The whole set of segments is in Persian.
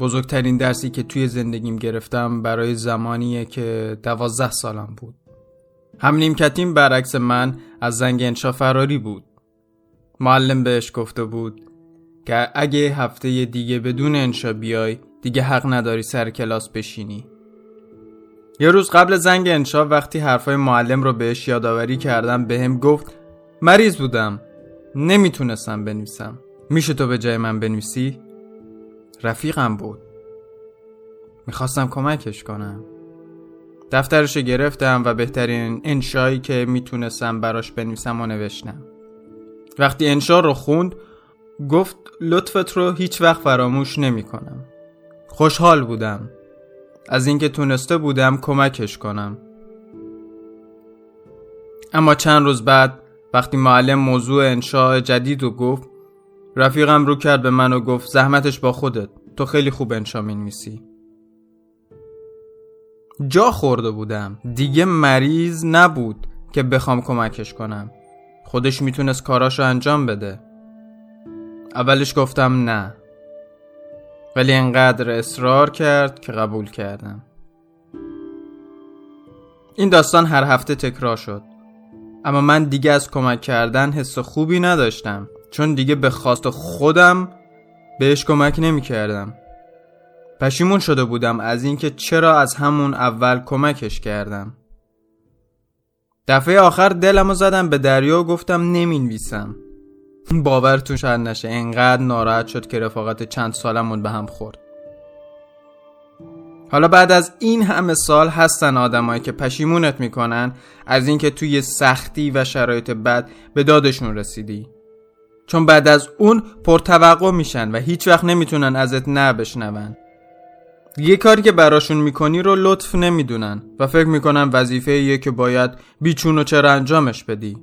بزرگترین درسی که توی زندگیم گرفتم برای زمانیه که دوازده سالم بود. هم نیمکتیم برعکس من از زنگ انشا فراری بود. معلم بهش گفته بود که اگه هفته دیگه بدون انشا بیای دیگه حق نداری سر کلاس بشینی. یه روز قبل زنگ انشا وقتی حرفای معلم رو بهش یادآوری کردم بهم به گفت مریض بودم. نمی‌تونستم بنویسم. میشه تو به جای من بنویسی؟ رفیقم بود. می‌خواستم کمکش کنم. دفترش گرفتم و بهترین انشایی که می‌تونستم براش بنویسم و نوشتم. وقتی انشا رو خوند گفت لطفت رو هیچ وقت فراموش نمی کنم خوشحال بودم. از اینکه تونسته بودم کمکش کنم. اما چند روز بعد وقتی معلم موضوع انشاء جدید رو گفت رفیقم رو کرد به من و گفت زحمتش با خودت تو خیلی خوب انشا میسی جا خورده بودم. دیگه مریض نبود که بخوام کمکش کنم. خودش می‌تونست کاراشو انجام بده. اولش گفتم نه. ولی انقدر اصرار کرد که قبول کردم. این داستان هر هفته تکرار شد. اما من دیگه از کمک کردن حس خوبی نداشتم. چون دیگه به خواست خودم بهش کمک نمی کردم پشیمون شده بودم از اینکه چرا از همون اول کمکش کردم. دفعه آخر دلمو زدم به دریا و گفتم نمی‌نویسم. باورتون شاید نشه انقدر ناراحت شد که رفاقت چند سالمون به هم خورد. حالا بعد از این همه سال هستن آدمایی که پشیمونت می‌کنن از اینکه توی سختی و شرایط بد به دادشون رسیدی. چون بعد از اون پرتوقع میشن و هیچ وقت نمی‌تونن ازت نه بشنون. یه کاری که براشون می‌کنی رو لطف نمی‌دونن و فکر می‌کنن وظیفه یه که باید بیچون و چرا انجامش بدی.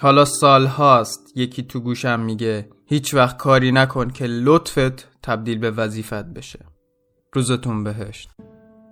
حالا سال هاست یکی تو گوشم میگه هیچ وقت کاری نکن که لطفت تبدیل به وظیفت بشه. روزتون بهشت.